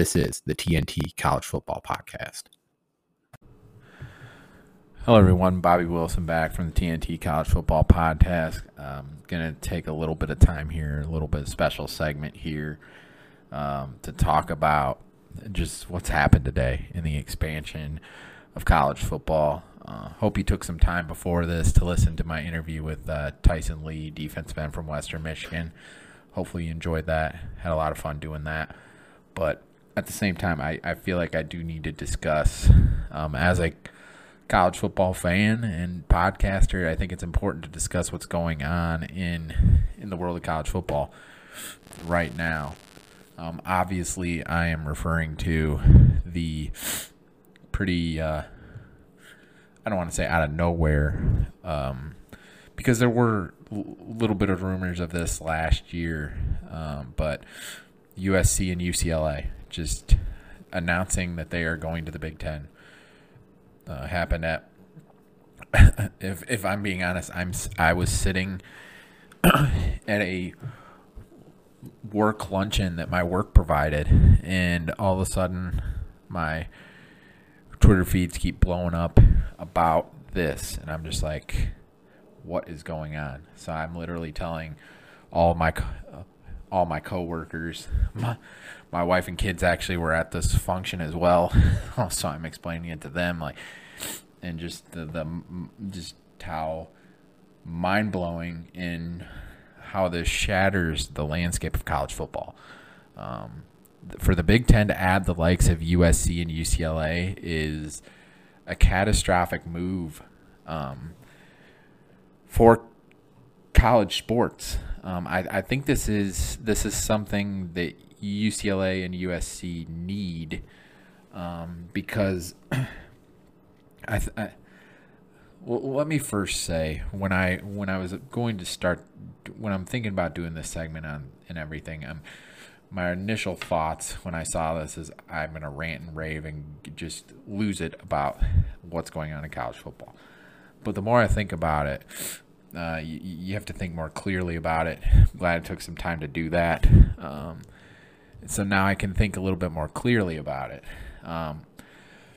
This is the TNT College Football Podcast. Hello, everyone. Bobby Wilson back from the TNT College Football Podcast. I'm going to take a little bit of time here, a little bit of special segment here um, to talk about just what's happened today in the expansion of college football. Uh, hope you took some time before this to listen to my interview with uh, Tyson Lee, defensive end from Western Michigan. Hopefully, you enjoyed that. Had a lot of fun doing that. But at the same time, I, I feel like I do need to discuss um, as a college football fan and podcaster. I think it's important to discuss what's going on in in the world of college football right now. Um, obviously, I am referring to the pretty. Uh, I don't want to say out of nowhere, um, because there were a little bit of rumors of this last year, um, but USC and UCLA just announcing that they are going to the Big Ten uh, happened at. if if I'm being honest, I'm I was sitting at a work luncheon that my work provided, and all of a sudden, my Twitter feeds keep blowing up about this, and I'm just like, what is going on? So I'm literally telling all my all my coworkers, my, my wife and kids actually were at this function as well, so I'm explaining it to them, like, and just the, the just how mind blowing in how this shatters the landscape of college football. Um, for the Big Ten to add the likes of USC and UCLA is a catastrophic move um, for college sports. Um, I, I, think this is this is something that UCLA and USC need um, because I, th- I well, let me first say when I when I was going to start when I'm thinking about doing this segment on and everything, um, my initial thoughts when I saw this is I'm gonna rant and rave and just lose it about what's going on in college football. But the more I think about it, uh, you, you, have to think more clearly about it. I'm glad it took some time to do that. Um, so now I can think a little bit more clearly about it. Um,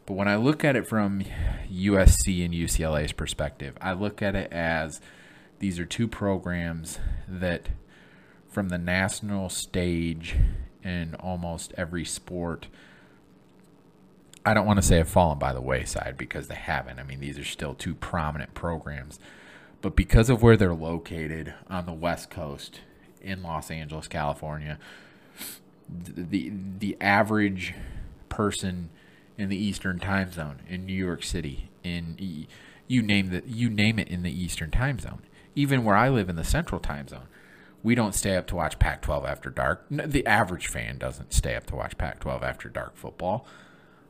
but when I look at it from USC and UCLA's perspective, I look at it as these are two programs that, from the national stage in almost every sport, I don't want to say have fallen by the wayside because they haven't. I mean, these are still two prominent programs but because of where they're located on the West Coast in Los Angeles, California, the the average person in the Eastern Time Zone in New York City, in you name the you name it in the Eastern Time Zone, even where I live in the Central Time Zone, we don't stay up to watch Pac-12 after dark. The average fan doesn't stay up to watch Pac-12 after dark football.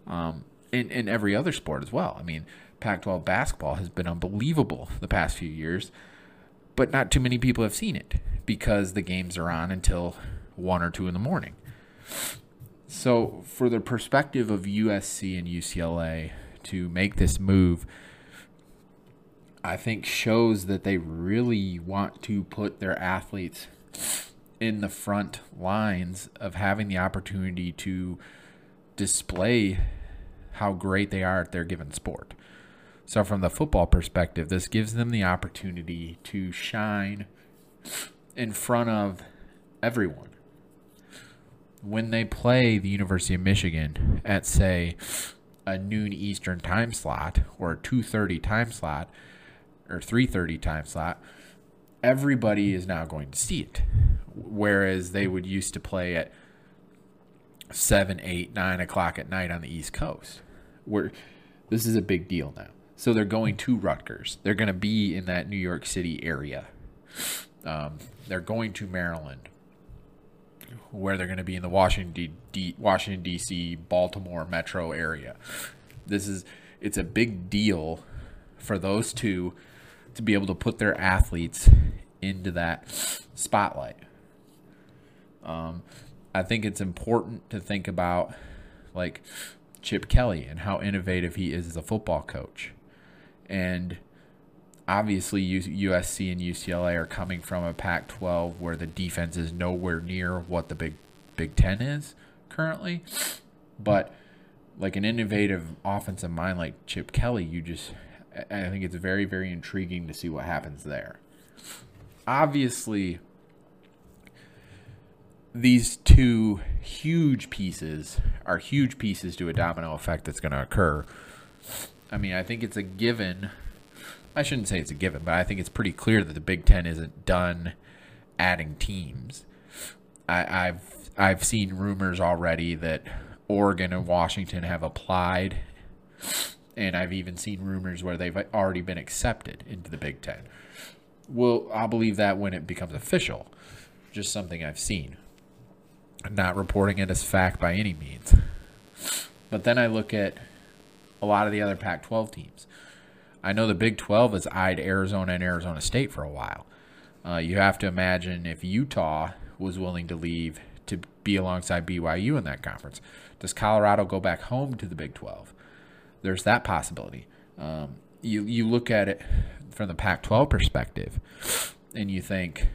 Um, in, in every other sport as well. I mean, Pac 12 basketball has been unbelievable the past few years, but not too many people have seen it because the games are on until 1 or 2 in the morning. So, for the perspective of USC and UCLA to make this move, I think shows that they really want to put their athletes in the front lines of having the opportunity to display how great they are at their given sport. So, from the football perspective, this gives them the opportunity to shine in front of everyone. When they play the University of Michigan at, say, a noon Eastern time slot or a 2:30 time slot or 3:30 time slot, everybody is now going to see it. Whereas they would used to play at seven, eight, nine o'clock at night on the East Coast. Where this is a big deal now. So they're going to Rutgers. They're going to be in that New York City area. Um, they're going to Maryland. where they're going to be in the Washington D- D- Washington D.C. Baltimore metro area. This is it's a big deal for those two to be able to put their athletes into that spotlight. Um, I think it's important to think about like Chip Kelly and how innovative he is as a football coach. And obviously, USC and UCLA are coming from a Pac 12 where the defense is nowhere near what the Big, Big Ten is currently. But like an innovative offensive mind like Chip Kelly, you just, I think it's very, very intriguing to see what happens there. Obviously, these two huge pieces are huge pieces to a domino effect that's going to occur. I mean, I think it's a given. I shouldn't say it's a given, but I think it's pretty clear that the Big Ten isn't done adding teams. I, I've I've seen rumors already that Oregon and Washington have applied, and I've even seen rumors where they've already been accepted into the Big Ten. Well, I'll believe that when it becomes official. Just something I've seen not reporting it as fact by any means. But then I look at a lot of the other Pac 12 teams. I know the Big 12 has eyed Arizona and Arizona State for a while. Uh, you have to imagine if Utah was willing to leave to be alongside BYU in that conference. Does Colorado go back home to the Big 12? There's that possibility. Um, you, you look at it from the Pac 12 perspective and you think,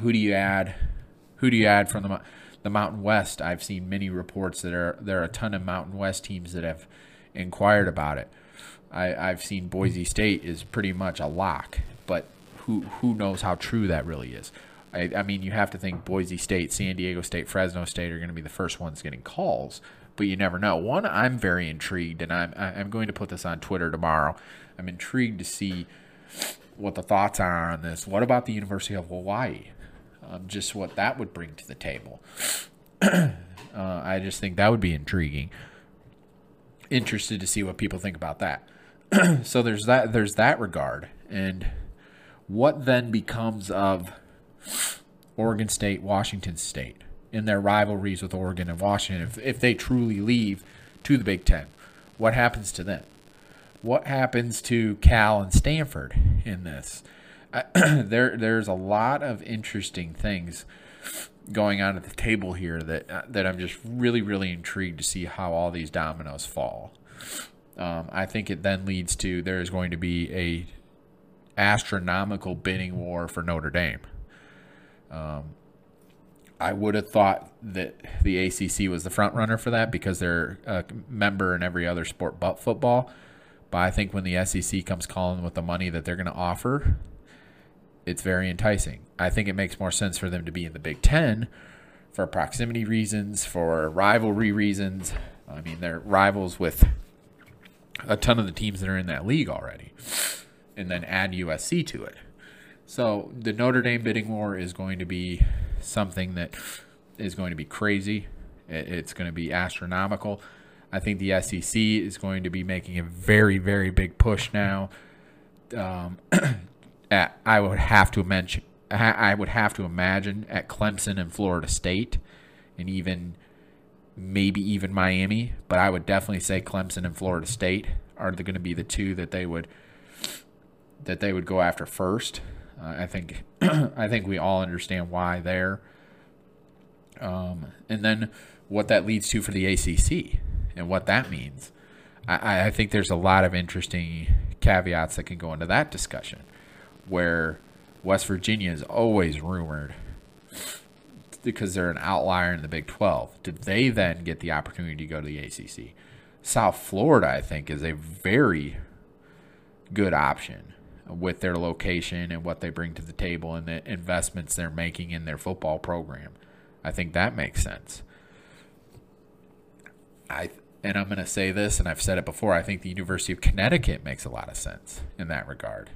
who do you add who do you add from the the Mountain West? I've seen many reports that are there are a ton of Mountain West teams that have inquired about it. I, I've seen Boise State is pretty much a lock, but who who knows how true that really is? I, I mean, you have to think Boise State, San Diego State, Fresno State are going to be the first ones getting calls, but you never know. One, I'm very intrigued, and I'm I'm going to put this on Twitter tomorrow. I'm intrigued to see what the thoughts are on this. What about the University of Hawaii? Um, just what that would bring to the table. uh, I just think that would be intriguing. Interested to see what people think about that. so there's that. There's that regard, and what then becomes of Oregon State, Washington State in their rivalries with Oregon and Washington? If if they truly leave to the Big Ten, what happens to them? What happens to Cal and Stanford in this? there there's a lot of interesting things going on at the table here that uh, that I'm just really really intrigued to see how all these dominoes fall. Um, I think it then leads to there is going to be a astronomical bidding war for Notre Dame. Um, I would have thought that the ACC was the front runner for that because they're a member in every other sport but football. But I think when the SEC comes calling with the money that they're going to offer, it's very enticing. I think it makes more sense for them to be in the Big Ten for proximity reasons, for rivalry reasons. I mean, they're rivals with a ton of the teams that are in that league already, and then add USC to it. So the Notre Dame bidding war is going to be something that is going to be crazy. It's going to be astronomical. I think the SEC is going to be making a very, very big push now um, at, I would have to mention I would have to imagine at Clemson and Florida State, and even maybe even Miami, but I would definitely say Clemson and Florida State are going to be the two that they would that they would go after first. Uh, I think I think we all understand why there. Um, and then what that leads to for the ACC and what that means. I, I think there's a lot of interesting caveats that can go into that discussion where West Virginia is always rumored because they're an outlier in the Big 12. Did they then get the opportunity to go to the ACC? South Florida, I think, is a very good option with their location and what they bring to the table and the investments they're making in their football program. I think that makes sense. I and I'm going to say this and I've said it before, I think the University of Connecticut makes a lot of sense in that regard.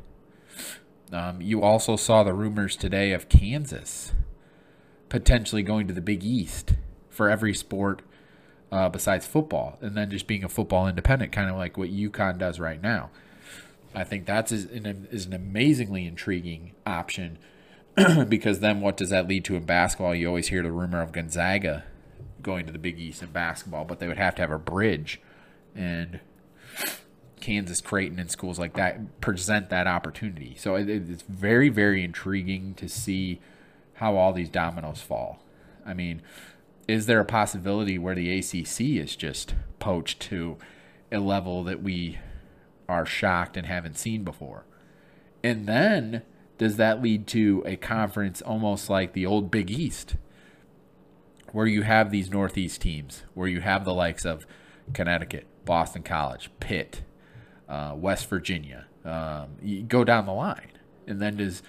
Um, you also saw the rumors today of Kansas potentially going to the Big East for every sport uh, besides football, and then just being a football independent, kind of like what UConn does right now. I think that's an, is an amazingly intriguing option because then what does that lead to in basketball? You always hear the rumor of Gonzaga going to the Big East in basketball, but they would have to have a bridge. And Kansas, Creighton, and schools like that present that opportunity. So it, it's very, very intriguing to see how all these dominoes fall. I mean, is there a possibility where the ACC is just poached to a level that we are shocked and haven't seen before? And then does that lead to a conference almost like the old Big East, where you have these Northeast teams, where you have the likes of Connecticut, Boston College, Pitt, uh, West Virginia? Um, you go down the line, and then does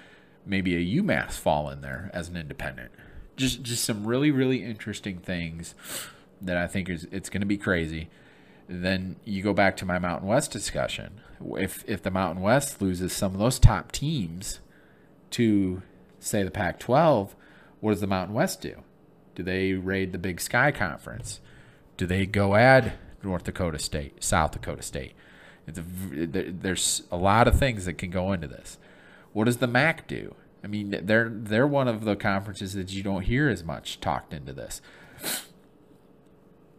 maybe a UMass fall in there as an independent? Just just some really really interesting things that I think is it's going to be crazy. Then you go back to my Mountain West discussion. If if the Mountain West loses some of those top teams to say the Pac-12, what does the Mountain West do? Do they raid the Big Sky Conference? Do they go add North Dakota State, South Dakota State? A, there's a lot of things that can go into this. What does the MAC do? I mean, they're they're one of the conferences that you don't hear as much talked into this.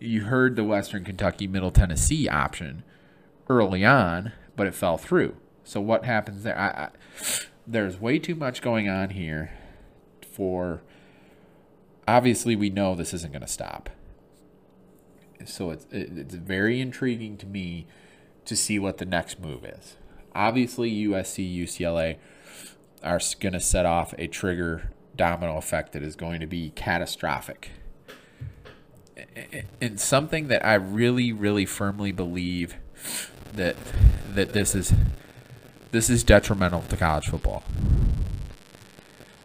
You heard the Western Kentucky Middle Tennessee option early on, but it fell through. So what happens there? I, I, there's way too much going on here for obviously we know this isn't going to stop. So it's it's very intriguing to me to see what the next move is. Obviously USC, UCLA are going to set off a trigger domino effect that is going to be catastrophic. And something that I really, really firmly believe that that this is this is detrimental to college football.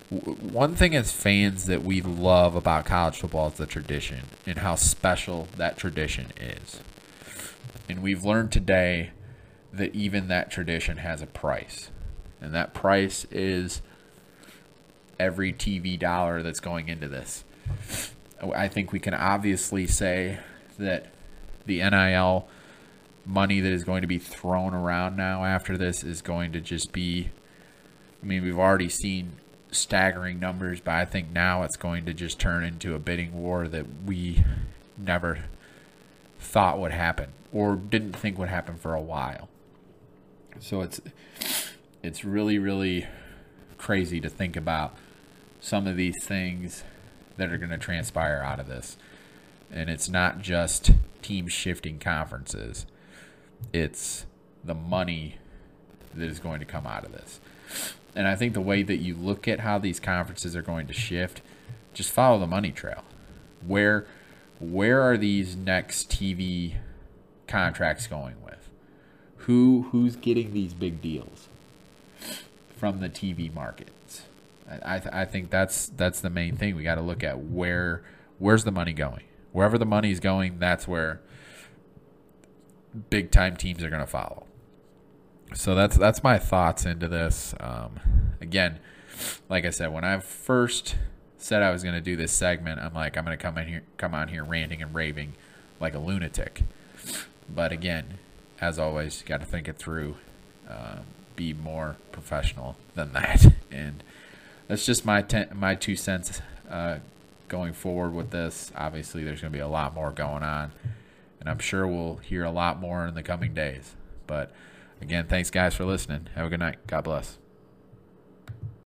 One thing as fans that we love about college football is the tradition and how special that tradition is. And we've learned today that even that tradition has a price and that price is every TV dollar that's going into this. I think we can obviously say that the NIL money that is going to be thrown around now after this is going to just be. I mean, we've already seen staggering numbers, but I think now it's going to just turn into a bidding war that we never thought would happen or didn't think would happen for a while. So it's it's really, really crazy to think about some of these things that are going to transpire out of this. And it's not just teams shifting conferences, it's the money that is going to come out of this. And I think the way that you look at how these conferences are going to shift, just follow the money trail. Where where are these next TV contracts going with? Who who's getting these big deals? from the TV markets. I, th- I think that's that's the main thing. We got to look at where where's the money going. Wherever the money's going, that's where big time teams are going to follow. So that's that's my thoughts into this. Um, again, like I said, when I first said I was going to do this segment, I'm like I'm going to come in here, come on here ranting and raving like a lunatic. But again, as always, got to think it through. Um, be more professional than that. And that's just my ten, my two cents uh, going forward with this. Obviously, there's going to be a lot more going on, and I'm sure we'll hear a lot more in the coming days. But again, thanks guys for listening. Have a good night. God bless.